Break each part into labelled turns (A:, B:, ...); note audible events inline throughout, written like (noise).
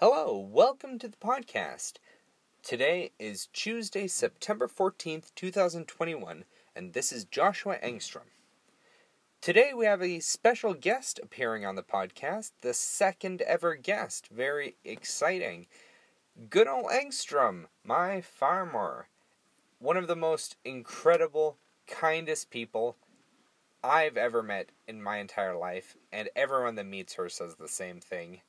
A: Hello, welcome to the podcast. Today is Tuesday, September 14th, 2021, and this is Joshua Engstrom. Today we have a special guest appearing on the podcast, the second ever guest. Very exciting. Good old Engstrom, my farmer. One of the most incredible, kindest people I've ever met in my entire life, and everyone that meets her says the same thing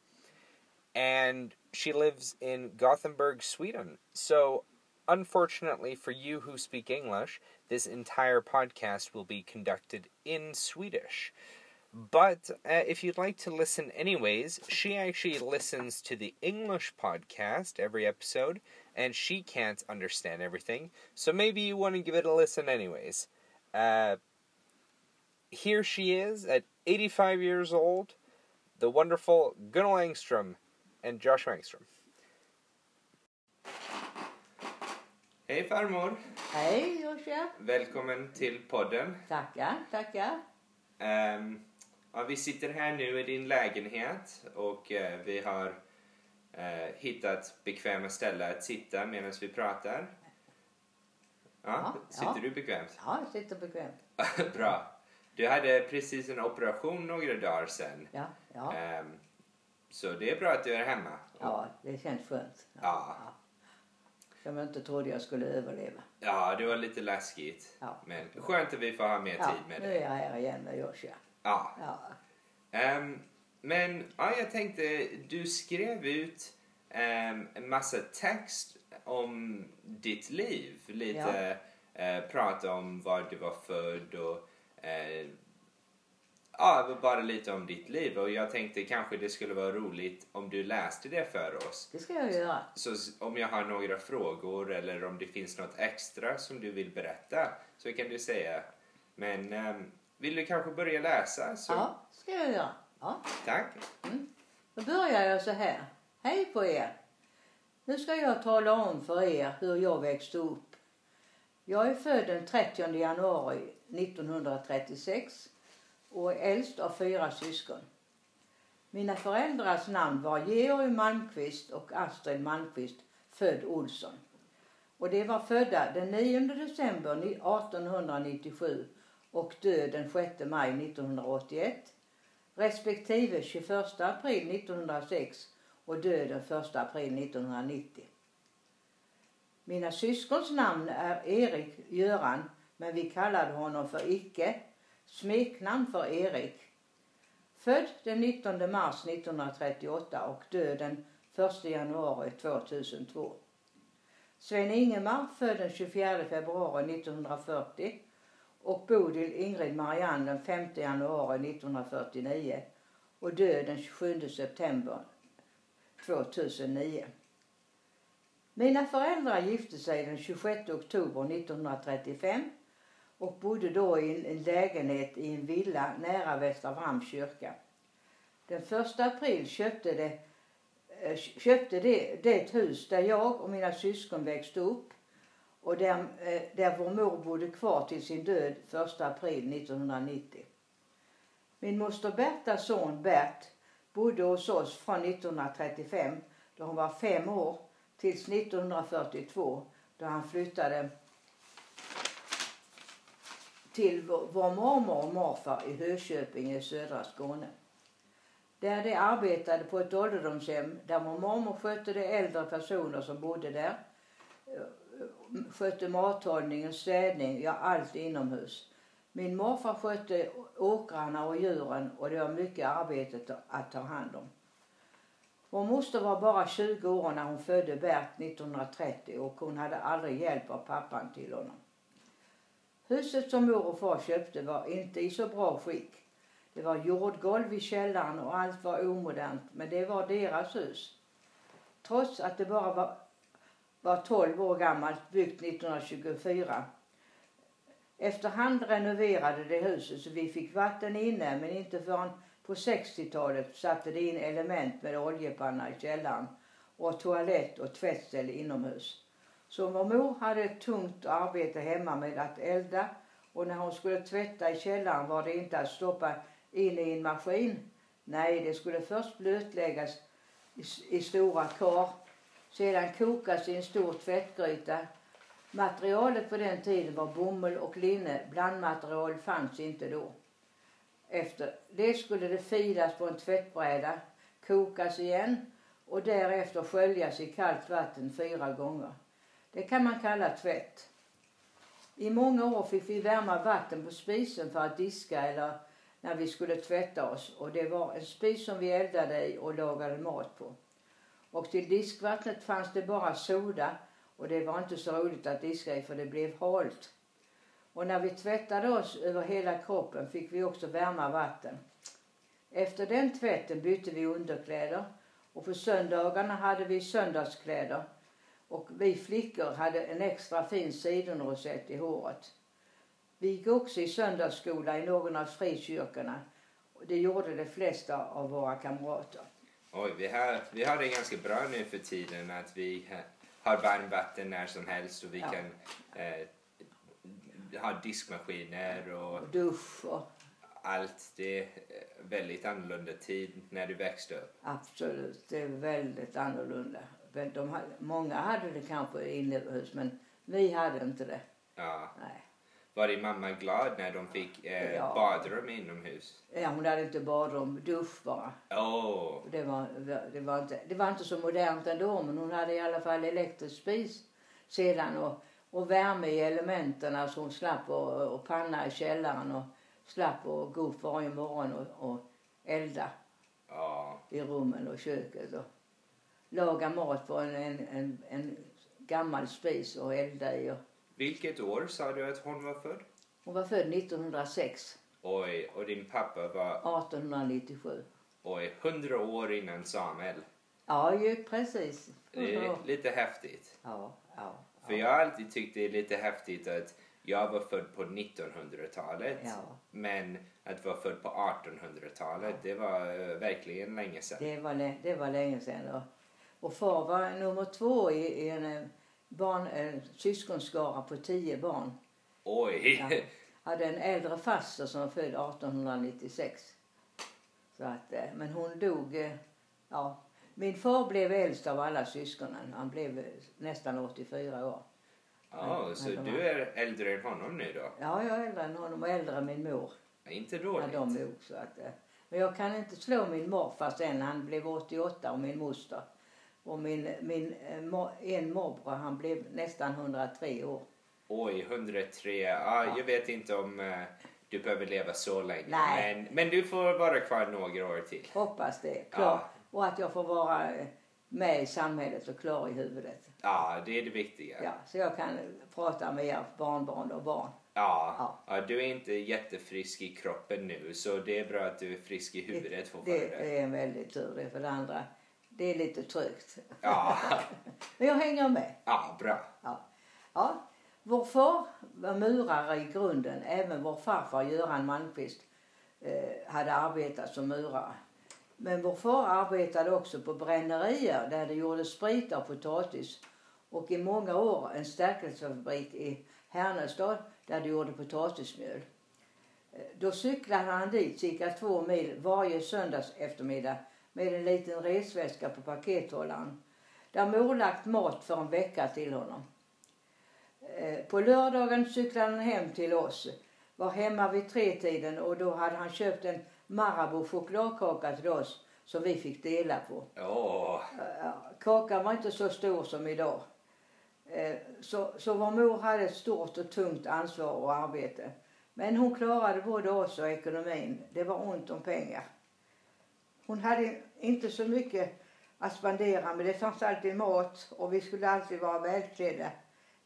A: and she lives in Gothenburg, Sweden. So, unfortunately for you who speak English, this entire podcast will be conducted in Swedish. But uh, if you'd like to listen anyways, she actually listens to the English podcast every episode, and she can't understand everything, so maybe you want to give it a listen anyways. Uh, here she is at 85 years old, the wonderful Gunnar Langstrom and Joshua Engström. Hej farmor!
B: Hej Joshua!
A: Välkommen till podden.
B: Tackar, tackar.
A: Um, ja, vi sitter här nu i din lägenhet och uh, vi har uh, hittat bekväma ställen att sitta medan vi pratar. Ja,
B: Ja,
A: sitter
B: ja.
A: du bekvämt?
B: Ja, jag sitter bekvämt. (laughs)
A: Bra. Du hade precis en operation några dagar sedan.
B: Ja, ja,
A: Ehm, så det är bra att du är hemma.
B: ja, det känns skönt.
A: Ja.
B: Som jag inte trodde jag skulle överleva.
A: Ja, det var lite läskigt.
B: Ja.
A: Men skönt att vi får ha mer
B: Ja,
A: tid med
B: nu är
A: dig.
B: jag här igen med Joshua.
A: Ja.
B: Ja,
A: Ehm, men ja, jag tänkte, du skrev ut ehm, en massa text om ditt liv. Lite eh, prata om var du var född och eh, ja, bara lite om ditt liv. Och jag tänkte kanske det skulle vara roligt om du läste det för oss.
B: det ska jag göra.
A: Så s- om jag har några frågor eller om det finns något extra som du vill berätta så kan du säga. Men ehm, vill du kanske börja läsa? Så,
B: Ja, ska jag göra. Ja.
A: Tack.
B: Då börjar jag så här. Hej på er! Nu ska jag tala om för er hur jag växte upp. Jag är född den 30 januari 1936 och är äldst av fyra syskon. Mina föräldrars namn var Georg Malmqvist och Astrid Malmqvist, född Olsson. Och de var födda den 9 december 1897 och död den 6 maj 1981 respektive 21 april 1906 och död den 1 april 1990. Mina syskons namn är Erik Göran, men vi kallade honom för Icke, smeknamn för Erik. Född den 19 mars 1938 och död den 1 januari 2002. Sven Ingemar född den 24 februari 1940 och Bodil Ingrid Marianne den 5 januari 1949 och död den 27 september 2009. Mina föräldrar gifte sig den 26 oktober 1935 och bodde då i en lägenhet i en villa nära Västra Vrams kyrka. Den 1 april köpte de, eh, köpte de det hus där jag och mina syskon växte upp och där, eh, där vår mor bodde kvar till sin död 1 april 1990. Min moster Bertas son Bert bodde hos oss från 1935 då hon var fem år tills 1942 då han flyttade till vår mormor och morfar i Hököping i södra Skåne. Där de arbetade på ett ålderdomshem där vår mormor skötte de äldre personer som bodde där skötte mathållning och städning, ja allt inomhus. Min morfar skötte åkrarna och djuren och det var mycket arbete att ta hand om. Vår moster var bara 20 år när hon födde Bert 1930 och hon hade aldrig hjälp av pappan till honom. Huset som mor och far köpte var inte i så bra skick. Det var jordgolv i källaren och allt var omodernt men det var deras hus. Trots att det bara var var 12 år gammalt, byggt 1924. Efterhand renoverade de huset så vi fick vatten inne men inte förrän på 60-talet satte de in element med oljepanna i källaren och toalett och tvättställ inomhus. Så vår mor hade ett tungt arbete hemma med att elda och när hon skulle tvätta i källaren var det inte att stoppa in i en maskin. Nej, det skulle först blötläggas i, i stora kar. Sedan kokas i en stor tvättgryta. Materialet på den tiden var bomull och linne. Blandmaterial fanns inte då. Efter det skulle det filas på en tvättbräda, kokas igen och därefter sköljas i kallt vatten fyra gånger. Det kan man kalla tvätt. I många år fick vi värma vatten på spisen för att diska eller när vi skulle tvätta oss och det var en spis som vi eldade i och lagade mat på. Och till diskvattnet fanns det bara soda och det var inte så roligt att diska i för det blev halt. Och när vi tvättade oss över hela kroppen fick vi också värma vatten. Efter den tvätten bytte vi underkläder och på söndagarna hade vi söndagskläder och vi flickor hade en extra fin sidenrosett i håret. Vi gick också i söndagsskola i någon av frikyrkorna. Det gjorde de flesta av våra kamrater.
A: Oj, vi har, vi har det ganska bra nu för tiden att vi ha- har varmvatten när som helst och vi
B: Ja.
A: kan eh, ha diskmaskiner och
B: Och dusch och
A: allt. Det är väldigt annorlunda tid när du växte upp.
B: absolut, det är väldigt annorlunda. De, hade- många hade det kanske inomhus men vi hade inte det.
A: Ja.
B: Nej.
A: Var din mamma glad när de fick eh,
B: Ja.
A: badrum inomhus?
B: Ja, hon hade inte badrum, dusch bara.
A: Åh,
B: Det var, det, var inte, det var inte så modernt ändå men hon hade i alla fall elektrisk spis sedan och, och värme i elementen så hon slapp och, och panna i källaren och slapp och gå upp varje morgon och, och elda
A: ja.
B: i rummen och köket och laga mat på en, en, en, en gammal spis och elda i. Och,
A: Vilket år sa du att hon var född?
B: hon var född 1906,
A: Oj, och din pappa var
B: 1897.
A: oj, 100 år innan Samuel.
B: Ja, ju precis.
A: Det är lite häftigt.
B: Ja, ja.
A: För jag har alltid tyckt det är lite häftigt att jag var född på 1900-talet.
B: Ja.
A: Men att vara född på 1800-talet, det var eh, verkligen länge sedan.
B: Det var, det var länge sedan. Och, och far var nummer två i, i en, eh, barn, en syskonskara på tio barn.
A: Oj!
B: Ja. Hade en äldre faster som var född 1896. Så att, eh, men hon dog, eh, ja. Min far blev äldst av alla syskonen. Han blev eh, nästan 84 år.
A: Ja,
B: Men-
A: så
B: men
A: du är äldre än honom nu då?
B: Ja, jag är äldre än honom och äldre än min mor.
A: Ja, Inte
B: när
A: dåligt.
B: de dog. Så att, eh, men jag kan inte slå min morfar sen. Han blev 88 och min moster. Och min, min eh, en morbror han blev nästan 103 år.
A: Oj, 103. Ja,
B: Ja.
A: Jag vet inte om eh, du behöver leva så länge.
B: Nej.
A: Men, men du får vara kvar några år till.
B: Hoppas det. Klar.
A: Ja.
B: Och att jag får vara eh, med i samhället och klar i huvudet.
A: Ja, det är det viktiga.
B: Ja, så jag kan prata med er barnbarn och barn.
A: Ja.
B: Ja.
A: ja. Du är inte jättefrisk i kroppen nu så det är bra att du är frisk i huvudet fortfarande.
B: det är en väldigt tur det. För det andra, det är lite trögt.
A: Ja. (laughs)
B: Men jag hänger med.
A: ja, bra.
B: Ja. ja. Vår far var murare i grunden. Även vår farfar Göran Malmqvist eh, hade arbetat som murare. Men vår far arbetade också på brännerier där det gjordes sprit av potatis. Och i många år en stärkelsefabrik i Härnöstad där det gjorde potatismjöl. Eh, Då cyklade han dit cirka två mil varje söndags eftermiddag med en liten resväska på pakethållaren. Där mor lagt mat för en vecka till honom. Eh, På lördagen cyklade han hem till oss. Var hemma vid tretiden och då hade han köpt en Marabou chokladkaka till oss som vi fick dela på. Eh, Kakan var inte så stor som idag. Eh, Så, så vår mor hade ett stort och tungt ansvar och arbete. Men hon klarade både oss och ekonomin. Det var ont om pengar. Hon hade inte så mycket att spendera men det fanns alltid mat och vi skulle alltid vara välklädda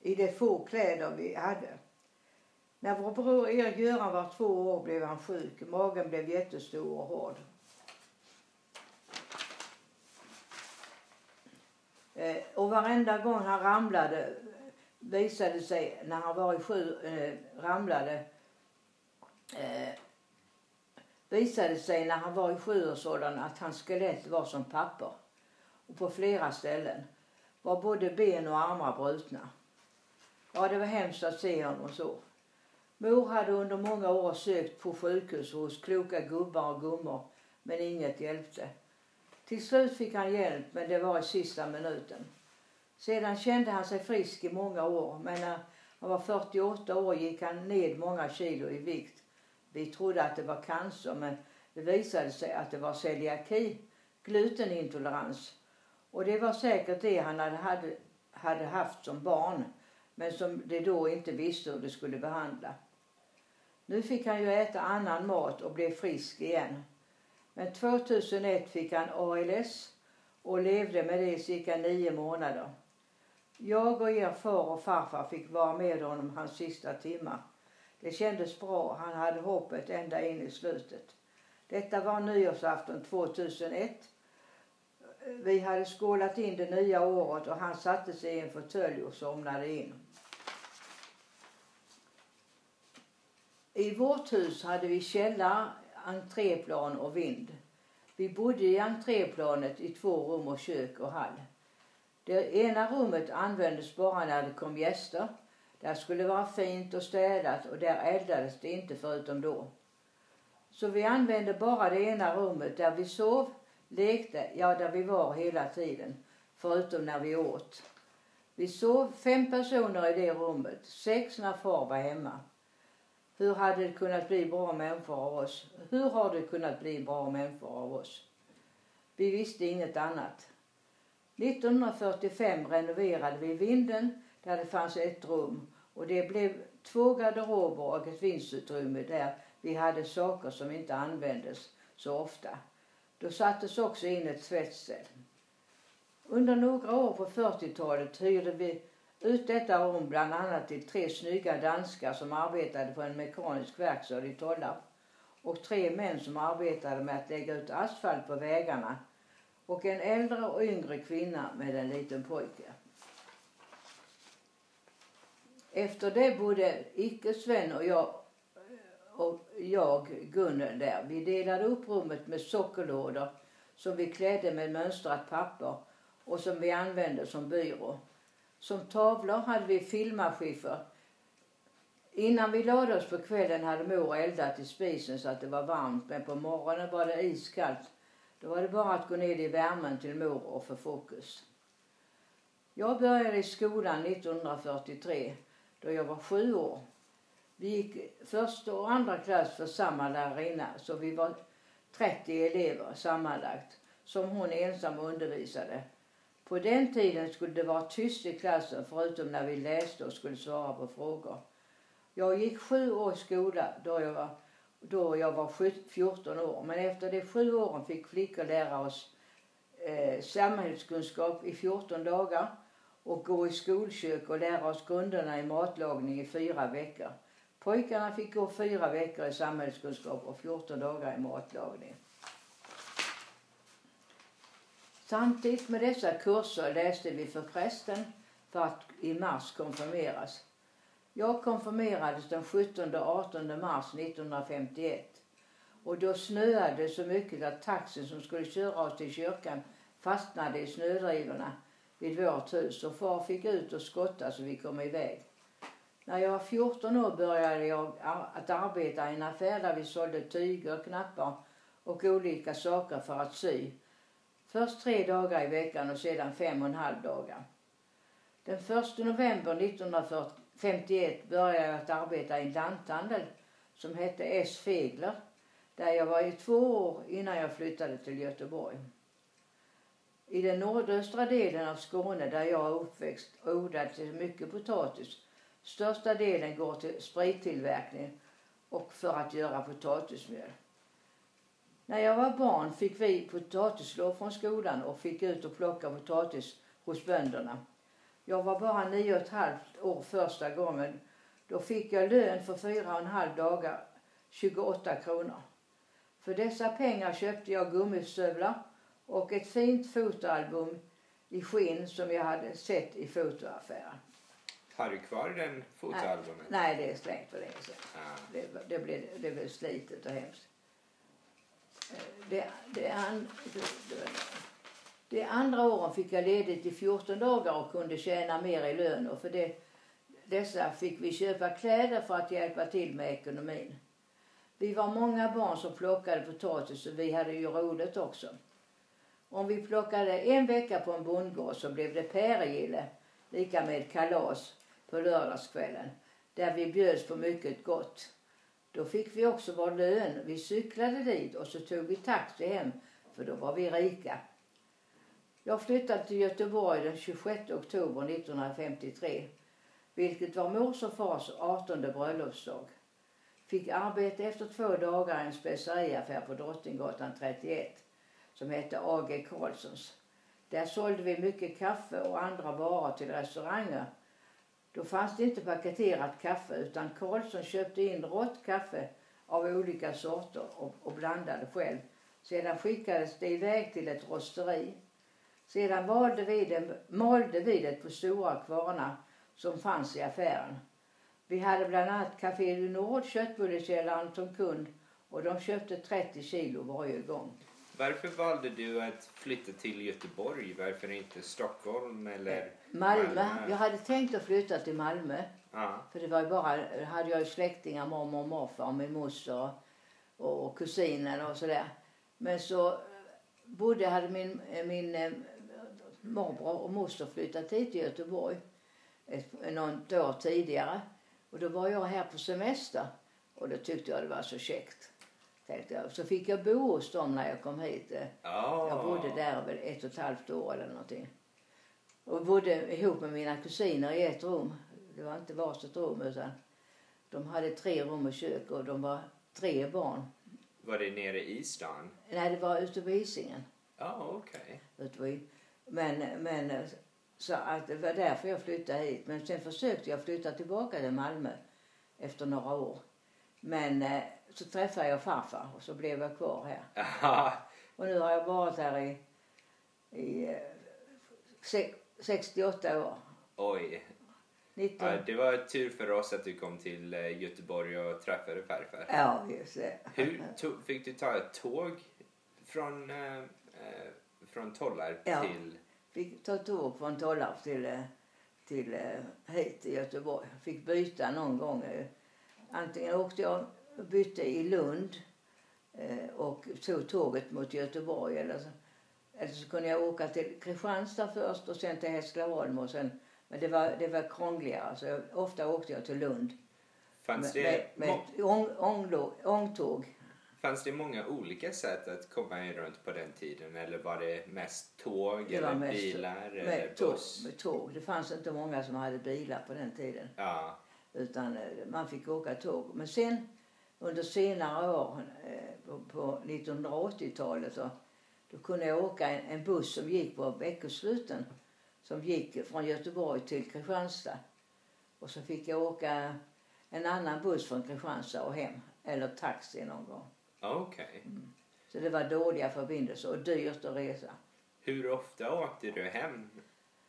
B: i de få kläder vi hade. När vår bror Erik Göran var två år blev han sjuk. Magen blev jättestor och hård. Eh, och varenda gång han ramlade visade sig när han var i sju, eh, ramlade eh, visade sig när han var i sjuårsåldern att hans skelett var som papper. Och på flera ställen var både ben och armar brutna. Ja, det var hemskt att se honom så. Mor hade under många år sökt på sjukhus hos kloka gubbar och gummor, men inget hjälpte. Till slut fick han hjälp men det var i sista minuten. Sedan kände han sig frisk i många år men när han var 48 år gick han ned många kilo i vikt. Vi trodde att det var cancer men det visade sig att det var celiaki, glutenintolerans. Och det var säkert det han hade, hade haft som barn men som de då inte visste hur de skulle behandla. Nu fick han ju äta annan mat och blev frisk igen. Men 2001 fick han ALS och levde med det i cirka nio månader. Jag och er far och farfar fick vara med honom hans sista timmar. Det kändes bra. Han hade hoppet ända in i slutet. Detta var nyårsafton 2001. Vi hade skålat in det nya året och han satte sig i en fåtölj och somnade in. I vårt hus hade vi källare, entréplan och vind. Vi bodde i entréplanet i två rum och kök och hall. Det ena rummet användes bara när det kom gäster. Där skulle vara fint och städat och där eldades det inte förutom då. Så vi använde bara det ena rummet där vi sov, lekte, ja där vi var hela tiden. Förutom när vi åt. Vi sov fem personer i det rummet, sex när far var hemma. Hur hade det kunnat bli bra människor av oss? Hur har det kunnat bli bra människor av oss? Vi visste inget annat. 1945 renoverade vi vinden där det fanns ett rum och det blev två garderober och ett vindsutrymme där vi hade saker som inte användes så ofta. Då sattes också in ett tvättställ. Under några år på 40-talet hyrde vi ut detta rum bland annat till tre snygga danskar som arbetade på en mekanisk verkstad i Tollarp och tre män som arbetade med att lägga ut asfalt på vägarna och en äldre och yngre kvinna med en liten pojke. Efter det bodde Icke-Sven och jag, och jag, Gunnel, där. Vi delade upp rummet med sockerlådor som vi klädde med mönstrat papper och som vi använde som byrå. Som tavlor hade vi filmaskiffer. Innan vi lade oss på kvällen hade mor eldat i spisen så att det var varmt men på morgonen var det iskallt då var det bara att gå ner i värmen till mor och få fokus. Jag började i skolan 1943 då jag var sju år. Vi gick första och andra klass för samma lärarinna så vi var 30 elever sammanlagt som hon ensam undervisade. På den tiden skulle det vara tyst i klassen förutom när vi läste och skulle svara på frågor. Jag gick sju år i skola då jag var då jag var 14 år. Men efter de sju åren fick flickor lära oss eh, samhällskunskap i 14 dagar och gå i skolkök och lära oss grunderna i matlagning i fyra veckor. Pojkarna fick gå fyra veckor i samhällskunskap och 14 dagar i matlagning. Samtidigt med dessa kurser läste vi för prästen för att i mars konfirmeras. Jag konfirmerades den 17 och 18 mars 1951 och då snöade det så mycket att taxin som skulle köra oss till kyrkan fastnade i snödrivorna vid vårt hus och far fick ut och skotta så vi kom iväg. När jag var 14 år började jag att arbeta i en affär där vi sålde tyger, knappar och olika saker för att sy. Först tre dagar i veckan och sedan fem och en halv dagar. Den 1 november 1951 började jag att arbeta i en lanthandel som hette S. Fegler där jag var i två år innan jag flyttade till Göteborg. I den nordöstra delen av Skåne där jag är uppväxt odlades mycket potatis. Största delen går till sprittillverkning och för att göra potatismjöl. När jag var barn fick vi potatislov från skolan och fick ut och plocka potatis hos bönderna. Jag var bara nio och ett halvt år första gången. Då fick jag lön för fyra och en halv dagar, 28 kronor. För dessa pengar köpte jag gummistövlar och ett fint fotoalbum i skinn som jag hade sett i fotoaffären.
A: Har du kvar den fotoalbumet?
B: Nej, det är slängt för länge sedan.
A: Ah.
B: Det, det, blev, det blev slitet och hemskt. Eh, det, det, han, det, det, de andra åren fick jag ledigt i 14 dagar och kunde tjäna mer i lön och för det, dessa fick vi köpa kläder för att hjälpa till med ekonomin. Vi var många barn som plockade potatis och vi hade ju roligt också. Om vi plockade en vecka på en bondgård så blev det päregille, lika med kalas på lördagskvällen, där vi bjöds på mycket gott. Då fick vi också vår lön. Vi cyklade dit och så tog vi taxi hem, för då var vi rika. Jag flyttade till Göteborg den 26 oktober 1953, vilket var mors och fars 18 bröllopsdag. Fick arbete efter två dagar i en speceriaffär på Drottninggatan 31 som hette AG Carlssons. Där sålde vi mycket kaffe och andra varor till restauranger. Då fanns det inte paketerat kaffe utan Carlsson köpte in rått kaffe av olika sorter och, och blandade själv. Sedan skickades det iväg till ett rosteri. Sedan valde vi det, malde vi det på stora kvarnar som fanns i affären. Vi hade bland annat Café du Nord, köttbullekällaren som kund och de köpte 30 kilo varje gång.
A: Varför valde du att flytta till Göteborg? Varför inte Stockholm eller
B: Malmö. Jag hade tänkt att flytta till Malmö.
A: Ja.
B: För det var ju bara, hade jag ju släktingar, mormor och morfar och min moster och, och kusinen och sådär. Men så bodde, hade min, min eh, morbror och moster flyttat hit till Göteborg ett, något år tidigare. Och då var jag här på semester och då tyckte jag det var så käckt. Så fick jag bo hos dem när jag kom hit.
A: Ja.
B: Jag bodde där väl ett och ett halvt år eller någonting. Och bodde ihop med mina kusiner i ett rum. Det var inte varsitt rum utan de hade tre rum och kök och de var tre barn.
A: Var det nere i stan?
B: Nej, det var ute på Hisingen.
A: Ja, okej.
B: Ute på, I- men, men eh, så att det var därför jag flyttade hit. Men sen försökte jag flytta tillbaka till Malmö efter några år. Men eh, så träffade jag farfar och så blev jag kvar här.
A: Ja.
B: Och nu har jag varit här i, i se- 68 år.
A: Oj.
B: 19...
A: Ja, det var tur för oss att du kom till eh, Göteborg och träffade farfar.
B: Ja, just det.
A: Hur tog, fick du ta ett tåg från, eh, eh, från Tollarp
B: Ja.
A: till...
B: Fick ta tåg från Tollarp till, eh, till hit till Göteborg. Fick byta någon gång. Antingen åkte jag bytte i Lund eh, och tog tåget mot Göteborg eller så, eller så kunde jag åka till Kristianstad först och sen till Hässleholm och sen men det var, det var krångligare så jag, ofta åkte jag till Lund
A: Fanns
B: med,
A: det,
B: med, med ång, ånglo- ångtåg.
A: fanns det många olika sätt att komma runt på den tiden? Eller var det mest tåg
B: Det
A: eller
B: mest
A: bilar eller
B: tåg,
A: buss?
B: med tåg. Det fanns inte många som hade bilar på den tiden.
A: Ja.
B: Utan eh, man fick åka tåg. Men sen under senare år eh, på, på 1980-talet så, då kunde jag åka en, buss som gick på veckosluten. Som gick från Göteborg till Kristianstad. Och så fick jag åka en annan buss från Kristianstad och hem. Eller taxi någon gång.
A: Okej.
B: Så det var dåliga förbindelser och dyrt att resa.
A: Hur ofta åkte du hem?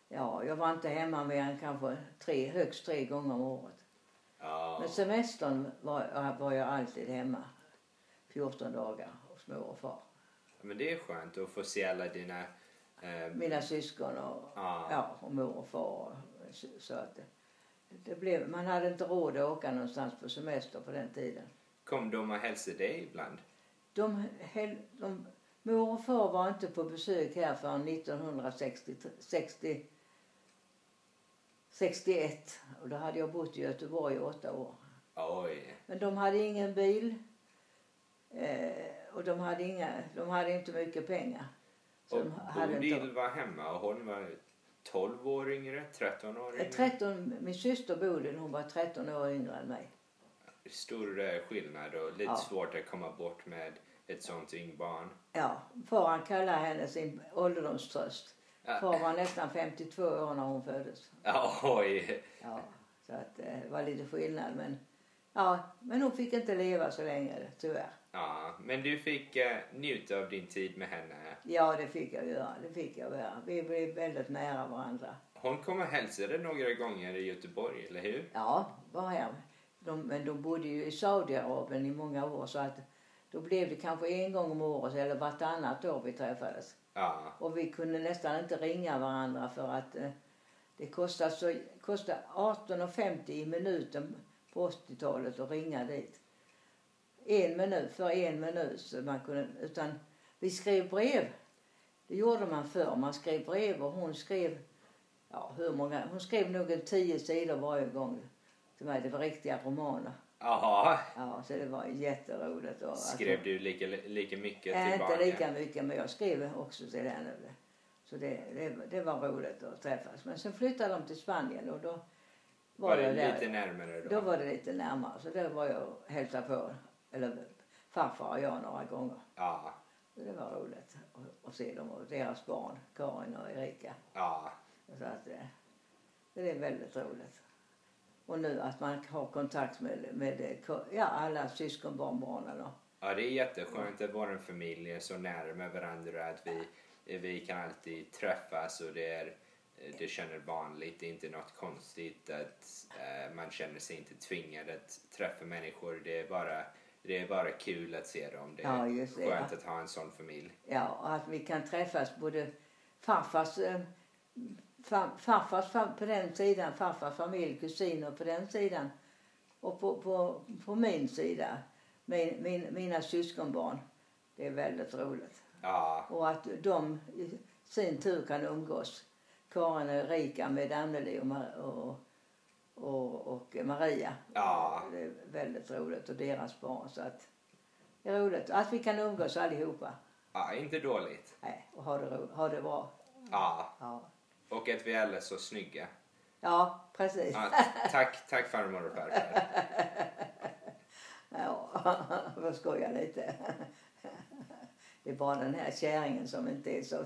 B: Ja, jag var inte hemma mer än kanske tre, högst tre gånger om året.
A: Ja.
B: Men semestern var, var jag alltid hemma. 14 dagar hos mor och far.
A: Men det är skönt att få se alla dina... Eh,
B: Mina syskon och,
A: Ja.
B: ja, och mor och far. Så, så att det, det blev, man hade inte råd att åka någonstans på semester på den tiden.
A: kom de och hälsade dig ibland?
B: De, de, mor och far var inte på besök här förrän 1960, 60, 61. Och då hade jag bott i Göteborg i åtta år.
A: Oj.
B: Men de hade ingen bil. Eh, och de hade, inga, de hade inte mycket pengar. Så
A: Och Bodil var hemma och hon var 12 år yngre, 13 år yngre.
B: 13, min syster Bodil hon var 13 år yngre än mig.
A: Stor eh, skillnad och lite
B: Ja.
A: svårt att komma bort med ett sånt yng barn.
B: Ja, far han kallade henne sin ålderdomströst.
A: Ja.
B: Far var nästan 52 år när hon föddes.
A: Ja, oj.
B: Ja, så att eh, det var lite skillnad men ja, men hon fick inte leva så länge tyvärr.
A: Ja, men du fick eh, njuta av din tid med henne.
B: Ja, det fick jag göra. Det fick jag göra. Vi blev väldigt nära varandra.
A: Hon kom och hälsade några gånger i Göteborg, eller hur?
B: Ja, var här. De, men de bodde ju i Saudiarabien i många år så att då blev det kanske en gång om året eller vartannat år vi träffades.
A: Ja.
B: Och vi kunde nästan inte ringa varandra för att eh, det kostade, så, kostade 18,50 i minuten på 80-talet att ringa dit. En minut, för en minut. Så man kunde, utan vi skrev brev Det gjorde man förr. Man skrev brev och hon skrev, ja hur många, hon skrev nog en tio sidor varje gång till mig. Det var riktiga romaner.
A: Jaha.
B: Ja, så det var jätteroligt. Och,
A: Skrev du lika, lika mycket
B: äh,
A: tillbaka?
B: Inte lika mycket, men jag skrev också till henne. Så det, det, det var roligt att träffas. Men sen flyttade de till Spanien och då
A: var, var det där, lite närmare då?
B: Då var det lite närmare. Så då var jag och hälsade på, eller farfar och jag några gånger.
A: Ja.
B: Så det var roligt att, att se dem och deras barn, Karin och Erika.
A: Ja.
B: Så att, eh, det är väldigt roligt. Och nu att man har kontakt med, med ja, alla syskonbarnbarnen.
A: Ja, det är jätteskönt att vår familj är så nära med varandra att vi, vi kan alltid träffas och det är det känner vanligt, det är inte något konstigt att uh, man känner sig inte tvingad att träffa människor. Det är bara, det är bara kul att se dem. Det är ja, det, skönt ja. att ha en sån familj.
B: Ja, och att vi kan träffas både farfars eh, farfars på den sidan, farfars familj, kusiner på den sidan och på, på, på min sida, min, min, mina syskonbarn. Det är väldigt roligt.
A: Ja.
B: Och att de i sin tur kan umgås. Karin och Erika med Anneli och, och, och, och Maria.
A: Ja.
B: Det är väldigt roligt och deras barn. Så att det är roligt att vi kan umgås allihopa.
A: Ja, inte dåligt.
B: Nej, och ha det, ha det bra.
A: Ja.
B: ja.
A: Och att vi alla är så snygga.
B: Ja, precis. Ja,
A: tack, tack farmor och farfar. (laughs)
B: ja, (laughs) jag skojar lite. Det är bara den här kärringen som inte är så,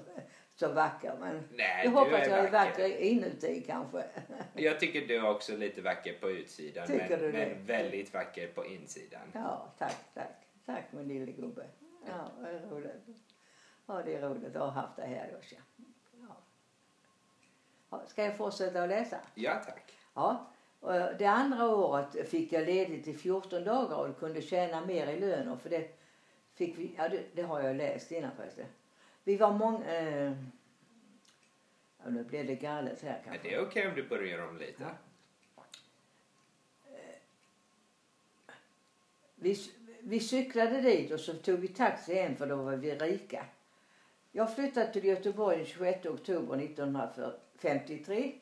B: så vacker. Men
A: Nej,
B: jag hoppas
A: är
B: jag är vacker inuti kanske. (laughs)
A: Jag tycker du är också lite vacker på utsidan. Tycker men, du det? men väldigt vacker på insidan.
B: Ja, tack, tack. Tack min lille gubbe. Ja, det är roligt. Ja, det är roligt att ha haft dig här Joscha. Ska jag fortsätta att läsa?
A: Ja, tack.
B: Ja. Det andra året fick jag ledigt i 14 dagar och kunde tjäna mer i lön. Och för det fick vi, ja det, det har jag läst innan förresten. Vi var många... Eh, ja, nu blev det galet här kanske.
A: Ja, det är okej okay om du börjar om lite. Ja.
B: Eh, vi, vi cyklade dit och så tog vi taxi hem för då var vi rika. Jag flyttade till Göteborg den 26 oktober 1953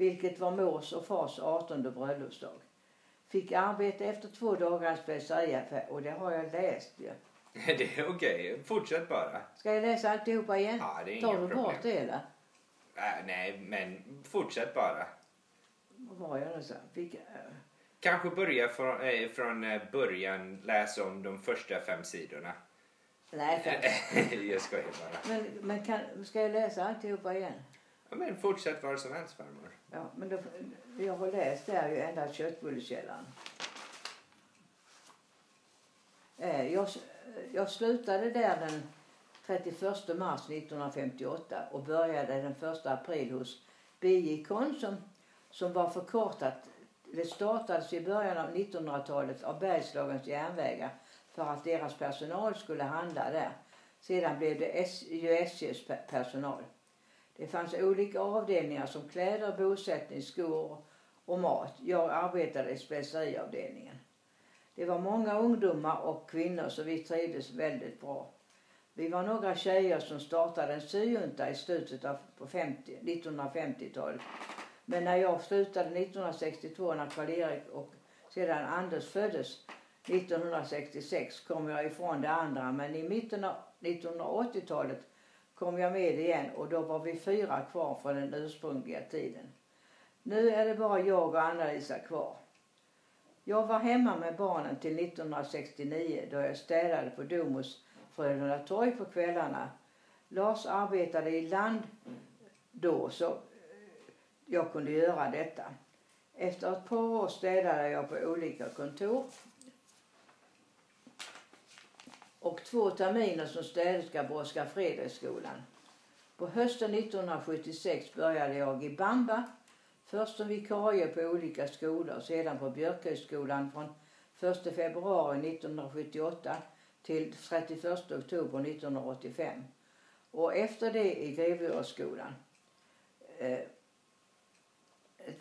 B: vilket var mors och fars 18 bröllopsdag. Fick arbete efter två dagar i speceriaffär och det har jag läst ju. (laughs)
A: det är okej. Fortsätt bara.
B: Ska jag läsa alltihopa igen?
A: Ja, det är
B: Tar
A: du
B: problem. bort det eller?
A: Äh, nej, men fortsätt bara.
B: Vad var jag nu? Fick, äh...
A: Kanske börja från, äh, från eh, början, läsa om de första fem sidorna.
B: Nej,
A: för... (laughs) jag skojar bara.
B: Men, men kan, ska jag läsa alltihopa igen?
A: Ja, men fortsätt var som helst farmor.
B: Ja, men då, jag har läst där ju ända köttbullekällaren. Eh, jag, jag slutade där den 31 mars 1958 och började den 1 april hos BJK som, som var förkortat. Det startades i början av 1900-talet av Bergslagens järnvägar för att deras personal skulle handla där. Sedan blev det SJs personal. Det fanns olika avdelningar som kläder, bosättning, skor och mat. Jag arbetade i speceriavdelningen. Det var många ungdomar och kvinnor så vi trivdes väldigt bra. Vi var några tjejer som startade en syjunta i slutet av 1950-talet. Men när jag slutade 1962 när Karl-Erik och sedan Anders föddes 1966 kom jag ifrån det andra men i mitten av 1980-talet kom jag med igen och då var vi fyra kvar från den ursprungliga tiden. Nu är det bara jag och Anna-Lisa kvar. Jag var hemma med barnen till 1969 då jag städade på Domus Frölunda torg på kvällarna. Lars arbetade i land då så jag kunde göra detta. Efter ett par år städade jag på olika kontor och två terminer som städerska på Oskar Fredriksskolan. På hösten 1976 började jag i Bamba, först som vikarie på olika skolor, och sedan på Björkhögskolan från 1 februari 1978 till 31 oktober 1985 och efter det i Grevureskolan Eh,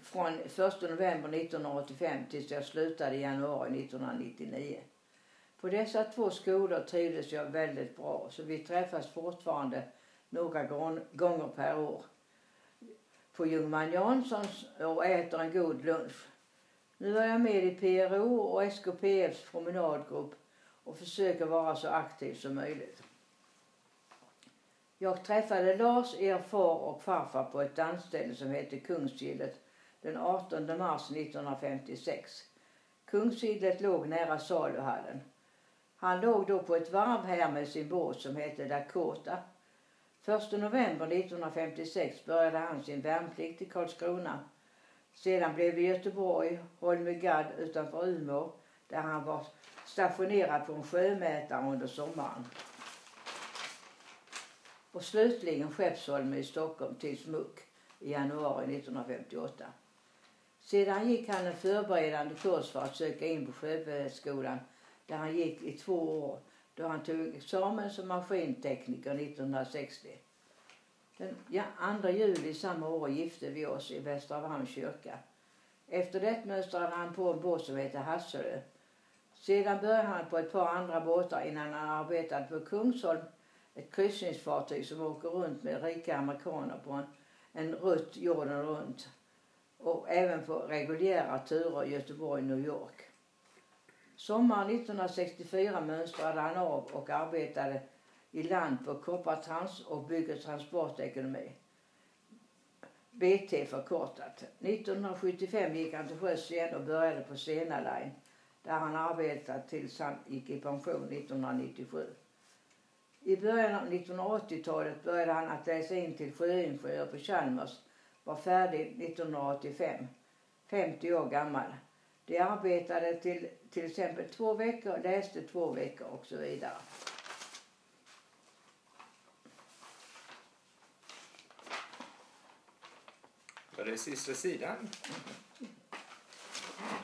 B: från 1 november 1985 tills jag slutade i januari 1999. På dessa två skolor trivdes jag väldigt bra så vi träffas fortfarande några gånger per år på Ljungman Janssons och äter en god lunch. Nu är jag med i PRO och SKPFs promenadgrupp och försöker vara så aktiv som möjligt. Jag träffade Lars, er far och farfar på ett dansställe som hette Kungsgillet den 18 mars 1956. Kungsgillet låg nära saluhallen. Han låg då på ett varv här med sin båt som hette Dakota. 1 november 1956 började han sin värnplikt i Karlskrona. Sedan blev det Göteborg, Holmögadd utanför Umeå där han var stationerad på en sjömätare under sommaren. Och slutligen Skeppsholmen i Stockholm till Smuck i januari 1958. Sedan gick han en förberedande kurs för att söka in på Sjöbefälsskolan där han gick i två år då han tog examen som maskintekniker 1960. Den ja, 2 juli samma år gifte vi oss i Västra Varms kyrka. Efter det mönstrade han på en båt som heter Hasselö. Sedan började han på ett par andra båtar innan han arbetade på Kungsholm, ett kryssningsfartyg som åker runt med rika amerikaner på en, en rutt jorden runt och även på reguljära turer Göteborg-New York. Sommaren 1964 mönstrade han av och arbetade i land på Koppartrans och bygger transportekonomi. BT förkortat. 1975 gick han till sjöss igen och började på Sena Line där han arbetade tills han gick i pension 1997. I början av 1980-talet började han att läsa in till sjöingenjör på Chalmers. Var färdig 1985. 50 år gammal. De arbetade till, till exempel två veckor, läste två veckor och så vidare.
A: Var det sista sidan?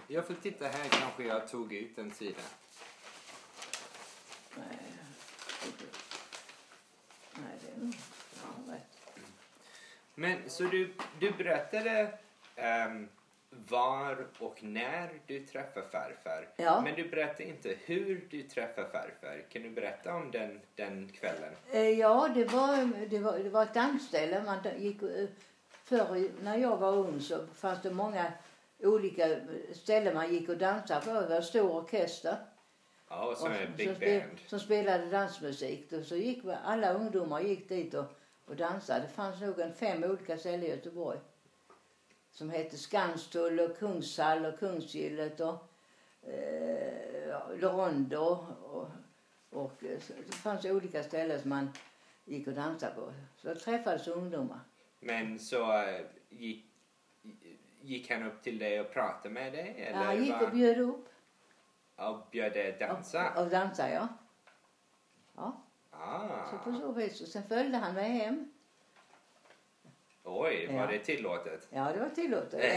A: Jag får titta här, kanske jag tog ut en sida.
B: Nej, Nej det är rätt.
A: Men så du, du berättade ehm, var och när du träffade farfar.
B: Ja.
A: Men du berättade inte hur du träffade farfar. Kan du berätta om den, den kvällen?
B: Eh, Ja, det var, det var, det var ett dansställe. Man gick, eh, förr när jag var ung så fanns det många olika ställen man gick och dansade på. Det var en stor orkester
A: Ja, och så
B: och
A: är
B: som,
A: Big
B: spe-
A: Band.
B: som spelade dansmusik. Och så gick alla ungdomar gick dit och, och dansade. Det fanns nog en fem olika ställen i Göteborg. Som hette Skanstull och Kungshall och Kungsgillet och eh, Rondo. Och, och, eh, det fanns olika ställen som man gick och dansade på. Så träffades ungdomar.
A: Men så eh, gick, gick han upp till dig och pratade med dig? Eller
B: Ja, han gick och bjöd upp.
A: och bjöd dig dansa?
B: Och, och dansade, ja. Ja,
A: Ah.
B: så på så vis. Och sen följde han mig hem.
A: Oj, var
B: Ja.
A: det tillåtet?
B: Ja, det var tillåtet.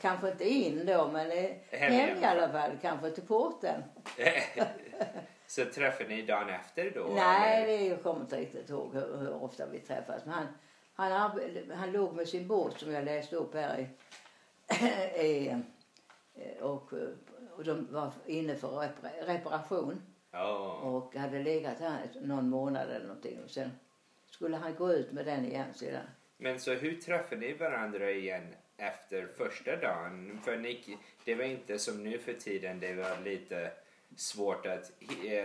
B: Kanske inte in då, men eh,
A: Hem
B: hem
A: i
B: alla fall. Kanske till porten. (laughs)
A: så träffade ni dagen efter då?
B: Nej,
A: eller?
B: det jag kommer inte riktigt ihåg hur, hur ofta vi träffas. Men han, han, han låg med sin båt som jag läste upp här i, (clears throat) i eh, och, eh, och de var inne för repar- reparation
A: Ja.
B: och hade legat här någon månad eller någonting. Och sen skulle han gå ut med den igen sedan.
A: Men så hur träffade ni varandra igen efter första dagen? För ni, det var inte som nu för tiden, det var lite svårt att,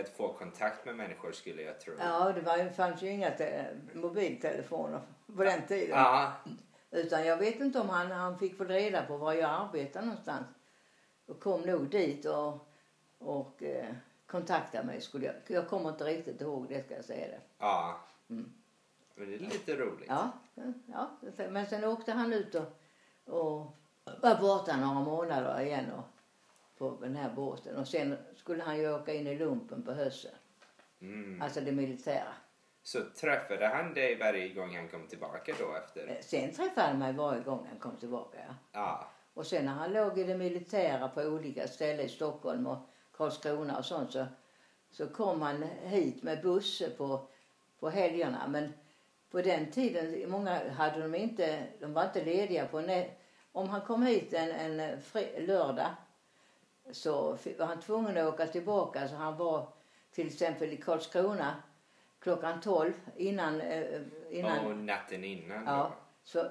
A: att få kontakt med människor skulle jag tro.
B: Ja, det var, fanns ju inga te- mobiltelefoner på den tiden.
A: Ja,
B: Utan jag vet inte om han, han fick väl reda på var jag arbetade någonstans. Och kom nog dit och, och eh, kontaktade mig. Skulle jag, jag kommer inte riktigt ihåg det ska jag säga det.
A: ja.
B: Mm.
A: Men det är lite roligt.
B: Ja, ja, men sen åkte han ut och, och var borta några månader igen och, på den här båten. Och sen skulle han ju åka in i lumpen på hösten.
A: Mm.
B: Alltså det militära.
A: Så träffade han dig varje gång han kom tillbaka då efter?
B: Eh, Sen träffade han mig varje gång han kom tillbaka. Ja.
A: Ja.
B: Och sen när han låg i det militära på olika ställen i Stockholm och Karlskrona och sånt så, så kom han hit med buss på, på helgerna. Men på den tiden, många hade de inte, de var inte lediga på nä- Om han kom hit en, en fri, lördag så var han tvungen att åka tillbaka. Så han var till exempel i Karlskrona klockan 12 innan... eh, innan
A: Och natten innan
B: Ja,
A: då?
B: så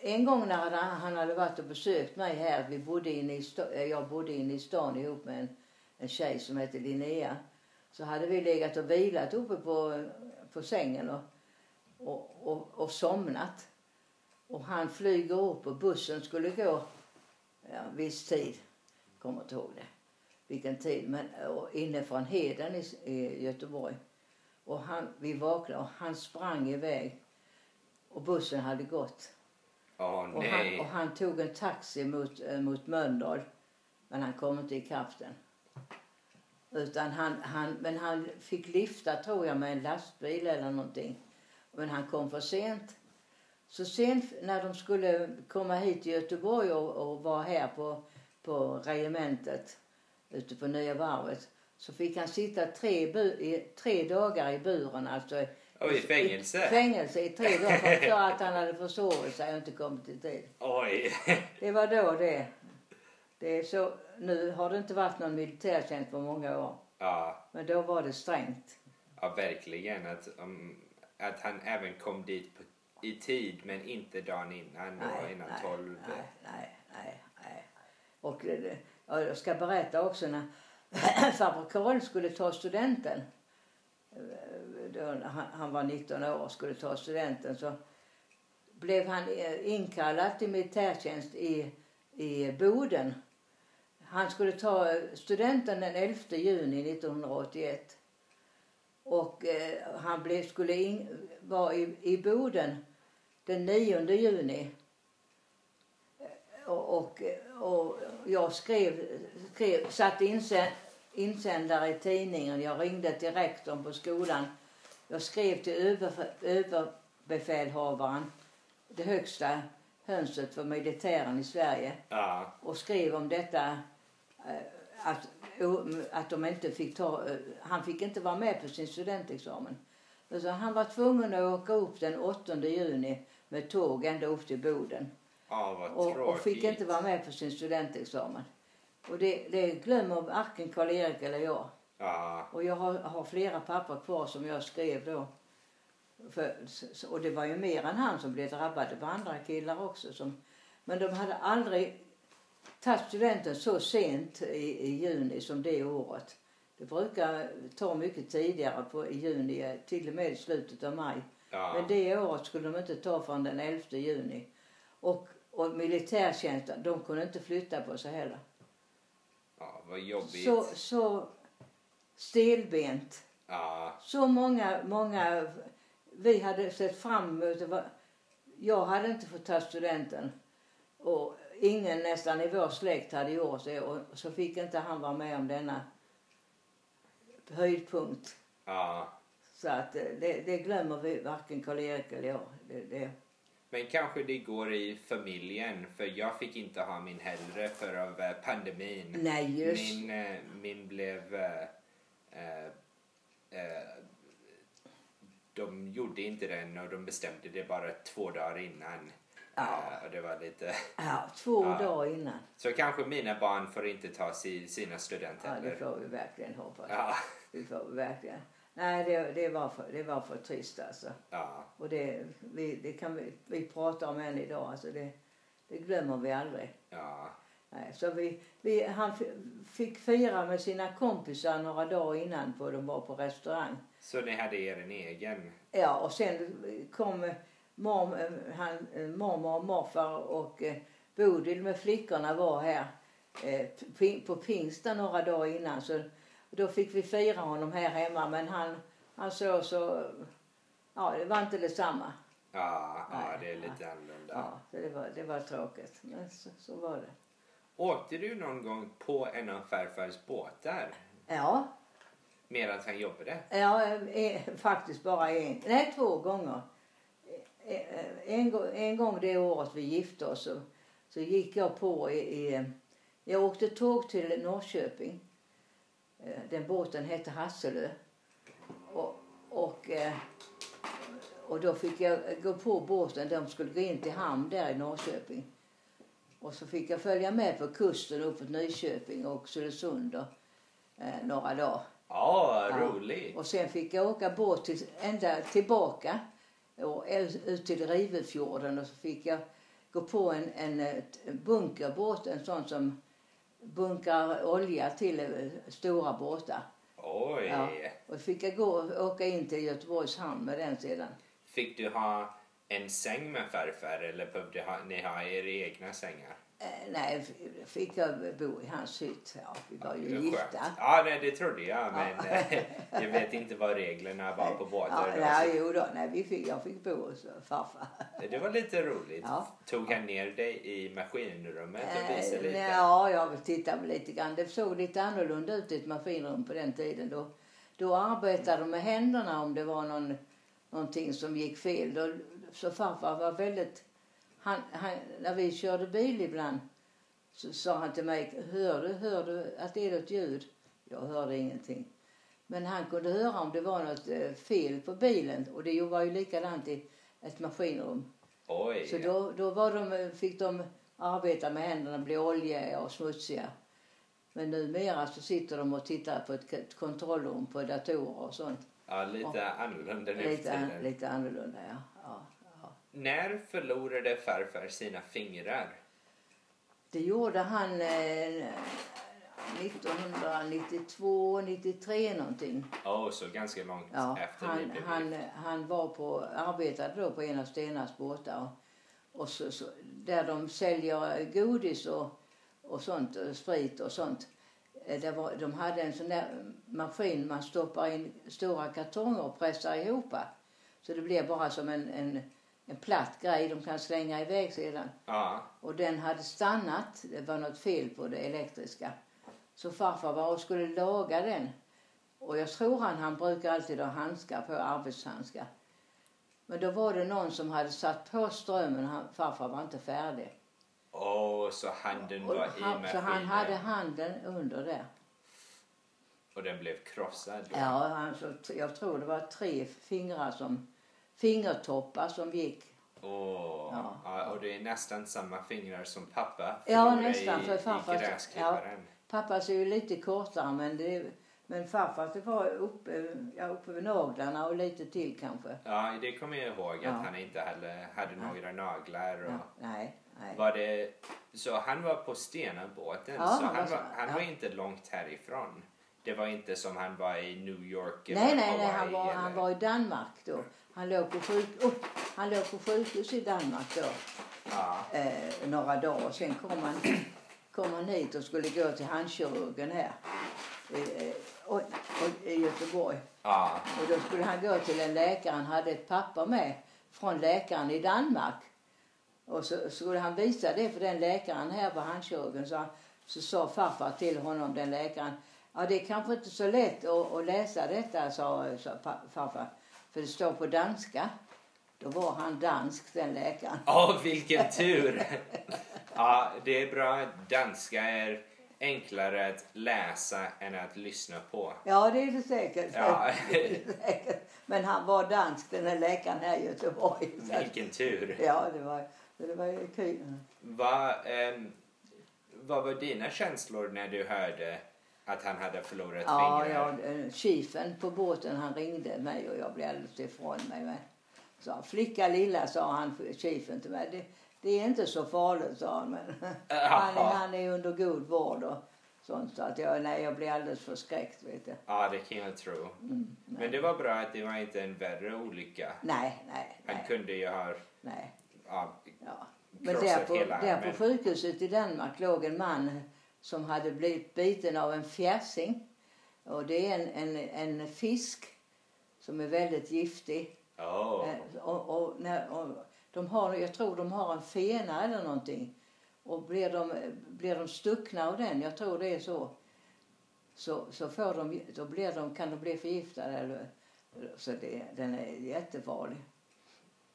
B: en gång när han, hade varit och besökt mig här, vi bodde inne i eh, jag bodde inne i stan ihop med en, en tjej som hette Linnea. Så hade vi legat och vilat uppe på, på sängen och, och, och, och somnat. Och han flyger upp och bussen skulle gå ja, viss tid. Kommer inte ihåg det. Vilken tid. Men inne från Heden i, i Göteborg. Och han, vi vaknade och han sprang iväg. Och bussen hade gått.
A: Åh
B: Och han, och han tog en taxi mot, eh, mot Mölndal. Men han kom inte ikapp den. Utan han, han, men han fick lifta tror jag med en lastbil eller någonting. Men han kom för sent. Så sent när de skulle komma hit till Göteborg och, och vara här på, på regementet ute på Nya Varvet så fick han sitta tre, bu, i, tre dagar i buren. Alltså
A: Oj, fängelse?
B: I, fängelse i tre dagar för att han hade försovit sig och inte kommit i tid.
A: Oj. (laughs)
B: Det var då det. det är så, nu har det inte varit någon militärtjänst på många år.
A: Ja,
B: Men då var det strängt.
A: ja verkligen. Att, um, att han även kom dit på, i tid men inte dagen innan då, innan
B: nej,
A: tolv.
B: nej, nej, nej, nej. Och ja, jag ska berätta också när (clears throat) farbror Karl skulle ta studenten. eh, han, var 19 år och skulle ta studenten så blev han eh, inkallad till militärtjänst i, i Boden. Han skulle ta eh, studenten den 11 juni 1981. Och eh, han blev, skulle in, vara i, i Boden den 9 juni. Och, och, och jag skrev, skrev satte insä, insändare i tidningen. Jag ringde till rektorn på skolan. Jag skrev till över, överbefälhavaren, det högsta hönset för militären i Sverige
A: Ja,
B: och skrev om detta eh, att, att de inte fick ta, han fick inte vara med på sin studentexamen. Så han var tvungen att åka upp den 8 juni med tåg ända upp till Boden
A: vad
B: och, och fick inte vara med på sin studentexamen. Och det, det glömmer varken Karl-Erik eller jag.
A: Ja,
B: Och jag har, har flera papper kvar som jag skrev då. För, och det var ju mer än han som blev drabbad. Det var andra killar också. Som, men de hade aldrig tagit studenten så sent i, i juni som det året. Det brukar ta mycket tidigare på, i juni, till och med i slutet av maj.
A: ja.
B: Men det året skulle de inte ta från den 11 juni. Och, och militärtjänsten, de kunde inte flytta på sig heller.
A: ja vad jobbigt.
B: Så, så stelbent.
A: Ja,
B: Så många, många, vi hade sett fram emot Jag hade inte fått ta studenten. Och ingen nästan i vår släkt hade gjort det. Och så fick inte han vara med om denna höjdpunkt.
A: ja.
B: Så att eh, det, det glömmer vi varken Karl-Erik eller jag. Det, det,
A: Men kanske det går i familjen för jag fick inte ha min heller för av eh, pandemin.
B: nej, just
A: Min, eh, min blev... eh, eh, de gjorde inte den och de bestämde det bara två dagar innan.
B: Ja.
A: Det var lite...
B: Ja, två
A: Ja.
B: dagar innan.
A: Så kanske mina barn får inte ta si, sina studenter
B: Ja, det får vi verkligen hoppas.
A: Ja,
B: Det får vi verkligen. Nej, det, det, var för, det var för trist alltså.
A: ja,
B: Och det, vi, det kan vi, vi prata om än idag. Alltså det, det glömmer vi aldrig.
A: ja.
B: Nej, så vi, vi, han fick fira med sina kompisar några dagar innan på de var på restaurang.
A: Så ni hade er en egen?
B: Ja, och sen kom mom, han, mormor och morfar och eh, Bodil med flickorna var här eh, på pingsten några dagar innan. Så då fick vi fira honom här hemma men han, han såg så, ja det var inte detsamma.
A: Ja, ja det är lite annorlunda.
B: Ja, så det var, det var tråkigt. Men så, så var det.
A: Åkte du någon gång på en av farfars båtar?
B: Ja,
A: Medan han jobbade?
B: ja eh, faktiskt bara en, nej två gånger. Eh, En, en gång det året vi gifte oss så, så gick jag på i, i, jag åkte tåg till Norrköping. Eh, Den båten hette Hasselö. Och, och, eh, och då fick jag gå på båten. De skulle gå in till hamn där i Norrköping. Och så fick jag följa med på kusten uppåt Nyköping och Oxelösund och, eh, några dagar.
A: Ja,
B: Ja.
A: roligt.
B: Och sen fick jag åka båt till, ända tillbaka och ut till Rivöfjorden och så fick jag gå på en, en, bunkerbåt, en sån som bunkar olja till eh, stora båtar.
A: Oj.
B: Ja. Och fick jag gå och åka in till Göteborgs hamn med den sedan.
A: Fick du ha en säng med farfar eller behövde ni ha era egna sängar?
B: Eh, nej, fick jag bo i hans hytt. Ja, vi var ju gifta.
A: Ja, nej, det trodde jag. Men eh, jag vet inte vad reglerna var på båtar.
B: Ja, nej, jo då, nej, vi fick, jag fick bo hos farfar.
A: Det var lite roligt.
B: Ja.
A: Tog han ner dig i maskinrummet och visade
B: Eh,
A: lite?
B: Ja, jag vill titta lite grann. Det såg lite annorlunda ut i ett maskinrum på den tiden. Då, då arbetade de med händerna om det var någon, någonting som gick fel. Då, så farfar var väldigt... Han, han, när vi körde bil ibland så sa han till mig, hör du, hör du att det är något ljud? Jag hörde ingenting. Men han kunde höra om det var något eh, fel på bilen och det var ju likadant i ett maskinrum.
A: Oj.
B: Så då, då var de, fick de arbeta med händerna, bli oljiga och smutsiga. Men numera så sitter de och tittar på ett, kontrollrum på datorer och sånt.
A: Ja, lite annorlunda nu
B: Lite,
A: tiden.
B: lite annorlunda, ja. Ja, ja.
A: När förlorade farfar sina fingrar?
B: Det gjorde han eh, 1992, 93 någonting.
A: Åh, så ganska långt
B: Ja,
A: efter ni
B: han,
A: blev
B: han, han var på, arbetade då på en av Stenas båtar. Och, så, så, där de säljer godis och, och sånt, och sprit och sånt. Eh, Det var, de hade en sån där maskin man stoppar in stora kartonger och pressar ihop. Så det blir bara som en, en, en platt grej de kan slänga iväg sedan.
A: Ja.
B: Och den hade stannat. Det var något fel på det elektriska. Så farfar var och skulle laga den. Och jag tror han, han brukar alltid ha handskar på, arbetshandskar. Men då var det någon som hade satt på strömmen. Han, farfar var inte färdig.
A: Åh, så handen
B: Och
A: var i
B: han, så
A: maskinen
B: han hade handen under där.
A: och den blev krossad? då?
B: Ja, han, så, jag tror det var tre fingrar som, fingertoppar som gick.
A: Åh,
B: Ja.
A: ja. och det är nästan samma fingrar som pappa
B: Ja, nästan,
A: i,
B: för farfar-
A: gräsklipparen.
B: Pappas är ju lite kortare men, det, men farfar det var uppe, ja, uppe vid naglarna och lite till kanske.
A: Ja, det kommer jag ihåg
B: Ja.
A: att han inte hade, hade några naglar. Och
B: Ja, nej, nej.
A: var det, så han var på Stenabåten,
B: Ja,
A: så
B: han
A: han,
B: var
A: han
B: ja.
A: var inte långt härifrån. Det var inte som han var i New York eller
B: Nej, nej, nej, han var, han
A: eller-
B: var i Danmark då. Han låg på, sjuk, oh, han låg på sjukhus i Danmark då,
A: Ja,
B: eh, några dagar. Sen kom han, kom han hit och skulle gå till handkirurgen här i, eh, oj, i Göteborg.
A: ja,
B: Och då skulle han gå till en läkare, han hade ett papper med från läkaren i Danmark. Och så skulle han visa det för den läkaren här på handkirurgen. Så, så sa farfar till honom, den läkaren, ja det är kanske inte så lätt att, att läsa detta, sa, sa farfar. För det står på danska. Då var han dansk, den läkaren.
A: Åh, vilken tur! (laughs) ja, det är bra. Danska är enklare att läsa än att lyssna på.
B: Ja, det är det säkert.
A: Ja. (laughs)
B: Det är det säkert. Men han var dansk, den här läkaren här i Göteborg.
A: Vilken tur!
B: Ja, det var, det var ju kul.
A: Vad, ehm, vad var dina känslor när du hörde att han hade förlorat
B: Ja,
A: fingrar?
B: ja, eh, chefen på båten han ringde mig och jag blev alldeles ifrån mig. Men, så, flicka lilla, sa han, chefen till mig. Det, det är inte så farligt, sa han. Men han, är, han är under god vård och sånt. Så att jag, nej, jag blev alldeles förskräckt, vet du.
A: Ja, det kan jag tro.
B: Mm,
A: Men det var bra att det var inte en värre olycka.
B: Nej, nej,
A: Han
B: nej.
A: kunde ju ha
B: nej
A: ja,
B: ja. Men där på, där på sjukhuset i Danmark låg en man som hade blivit biten av en fjärsing. Och det är en, en, en fisk som är väldigt giftig. Eh, Och, och, och de har, jag tror de har en fena eller någonting. Och blir de, blir de stuckna av den, jag tror det är så, så, så får de, då blir de, kan de bli förgiftade. Eller, så det, den är jättefarlig.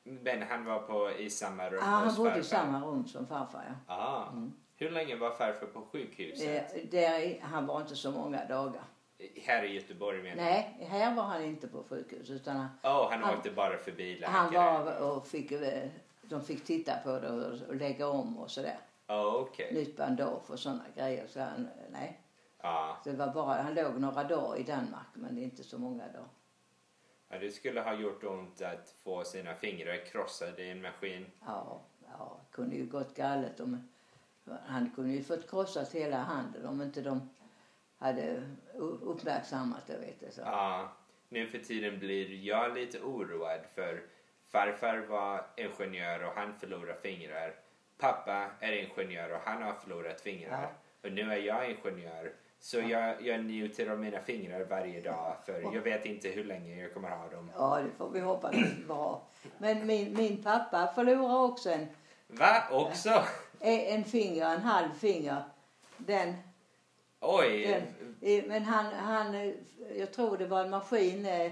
A: Men han var på, i samma rum
B: Ah, han bodde i samma rum som farfar. Ja.
A: Ah. Hur länge var farfar på sjukhuset?
B: Eh, där, han var inte så många dagar.
A: Här i Göteborg menar
B: Nej, här var han inte på sjukhus. Utan han,
A: Åh, han,
B: Han-
A: åkte bara förbi läkaren?
B: han var och fick, eh, de fick titta på det och, lägga om och sådär.
A: Åh, okej.
B: nytt bandage och sådana grejer. Så han, nej.
A: Ja.
B: Så det var bara, han låg några dagar i Danmark men inte så många dagar.
A: ja, det skulle ha gjort ont att få sina fingrar krossade i en maskin.
B: Ja, ja, kunde ju gått galet om... Han kunde ju fått krossat hela handen om inte de hade uppmärksammat det vet du. Så.
A: Ja, nu för tiden blir jag lite oroad för farfar var ingenjör och han förlorade fingrar. Pappa är ingenjör och han har förlorat fingrar. Och nu är jag ingenjör. Så jag, jag njuter av mina fingrar varje dag för jag vet inte hur länge jag kommer ha dem.
B: Ja, det får vi hoppas bra. Men min, min pappa förlorade också en,
A: Va? Också?
B: En finger, en halv finger. Den,
A: Oj!
B: den, eh, men han, han, eh, jag tror det var en maskin eh,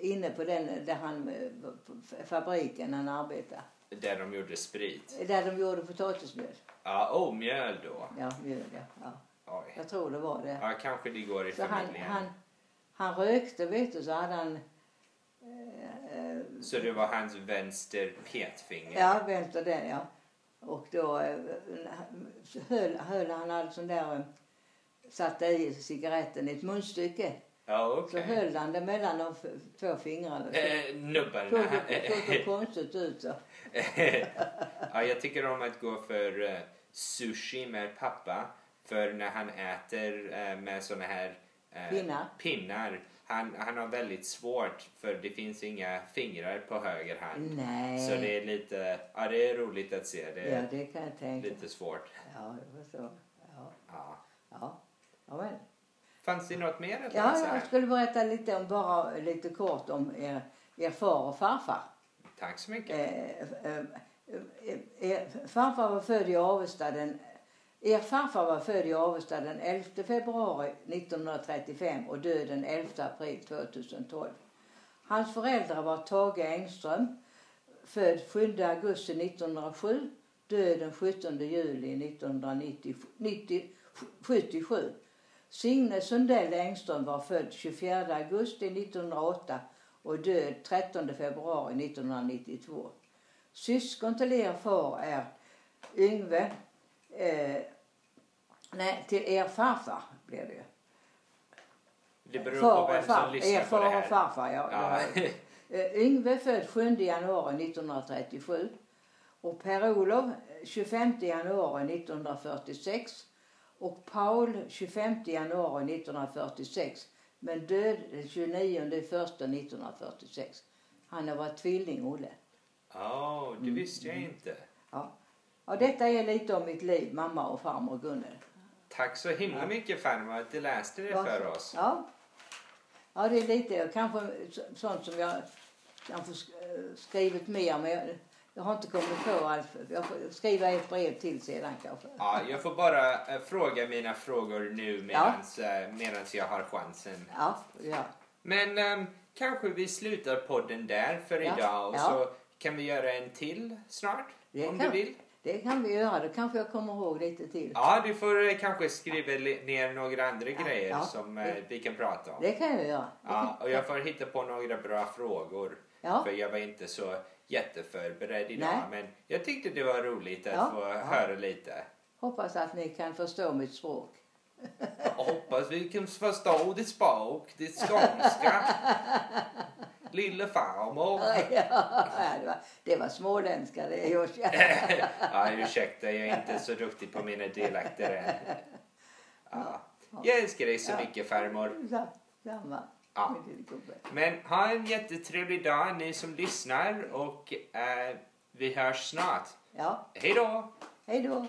B: inne på den där han, eh, fabriken han arbetade.
A: Där de gjorde sprit.
B: Där de gjorde potatismjöl.
A: Ja, oh, mjöl då.
B: Ja, mjöl ja. ja.
A: Oj.
B: Jag tror det var det.
A: Ja, kanske det går i
B: Så han,
A: familjen.
B: han, han rökte vet du så hade han eh, eh,
A: Så det var hans vänster petfinger?
B: Ja, vänster den ja. Och då eh, höll, höll han alltså där, eh, satte i cigaretten i ett munstycke.
A: Ja,
B: Så
A: okej.
B: höll han det mellan de två fingrarna. Så
A: Eh,
B: såg
A: nubbarna.
B: det såg så (laughs) konstigt ut så. (laughs)
A: ja, jag tycker om att gå för eh, sushi med pappa. För när han äter med såna här eh,
B: Pinnar.
A: pinnar han, han har väldigt svårt för det finns inga fingrar på höger hand.
B: Nej.
A: Så det är lite, ja det är roligt att se. Det
B: Ja,
A: är
B: det kan jag tänka.
A: lite svårt.
B: Ja, jag förstår. Ja,
A: Ja.
B: ja. ja men.
A: Fanns det något mer att
B: Ja,
A: läsa
B: jag
A: här?
B: skulle berätta lite om, bara lite kort om er, er far och farfar.
A: Tack så mycket.
B: Eh, eh, eh, er farfar var född i Avesta den er farfar var född i Avesta den 11 februari 1935 och död den 11 april 2012. Hans föräldrar var Tage Engström, född 7 augusti 1907, död den 17 juli 1977. Signe Sundell Engström var född 24 augusti 1908 och död 13 februari 1992. Syskon till er far är Yngve, eh, nej till er farfar blir det ju.
A: Det beror
B: Far
A: på vem
B: far,
A: som lyssnar
B: er
A: på det
B: far och
A: här.
B: farfar, ja.
A: Ja.
B: ja. Eh, Yngve född 7 januari 1937 och Per-Olof eh, 25 januari 1946 och Paul 25 januari 1946 men död den 29 första 1946. Han har varit tvilling, Olle.
A: Ja, det visste jag inte.
B: Ja. Ja, detta är lite om mitt liv, mamma och farmor Gunnel.
A: Tack så himla mycket farmor att du läste det för oss.
B: Ja. ja, det är lite kanske så- sånt som jag kanske sk- eh, skrivit mer men jag, jag har inte kommit på allt. Jag får skriva ett brev till sedan kanske.
A: Ja, jag får bara eh, fråga mina frågor nu medans, eh, medans jag har chansen.
B: Ja, ja.
A: Men ehm, kanske vi slutar podden där för
B: Ja,
A: idag och
B: ja.
A: så kan vi göra en till snart
B: Det
A: om
B: kan-
A: du vill.
B: Det kan vi göra. Då kanske jag kommer ihåg lite till.
A: Ja, du får eh, kanske skriva ner några andra
B: Ja,
A: grejer
B: ja.
A: som eh, vi kan prata om.
B: Det kan jag göra.
A: Ja, och jag får hitta på några bra frågor.
B: Ja.
A: För jag var inte så jätteförberedd idag.
B: Nej.
A: Men jag tyckte det var roligt att
B: Ja,
A: få
B: ja.
A: höra lite.
B: Hoppas att ni kan förstå mitt språk.
A: Hoppas vi kan förstå ditt språk, ditt skånska. (laughs) Lille farmor. (laughs)
B: Ja, det, var, det var småländska det Joshua. (laughs)
A: ja, ursäkta, jag är inte så duktig på mina dialekter (laughs) än. Ja. Jag älskar dig så mycket farmor.
B: Samma.
A: Ja. Men ha en jättetrevlig dag ni som lyssnar och eh, vi hörs snart.
B: Ja,
A: Hej då!
B: hej då.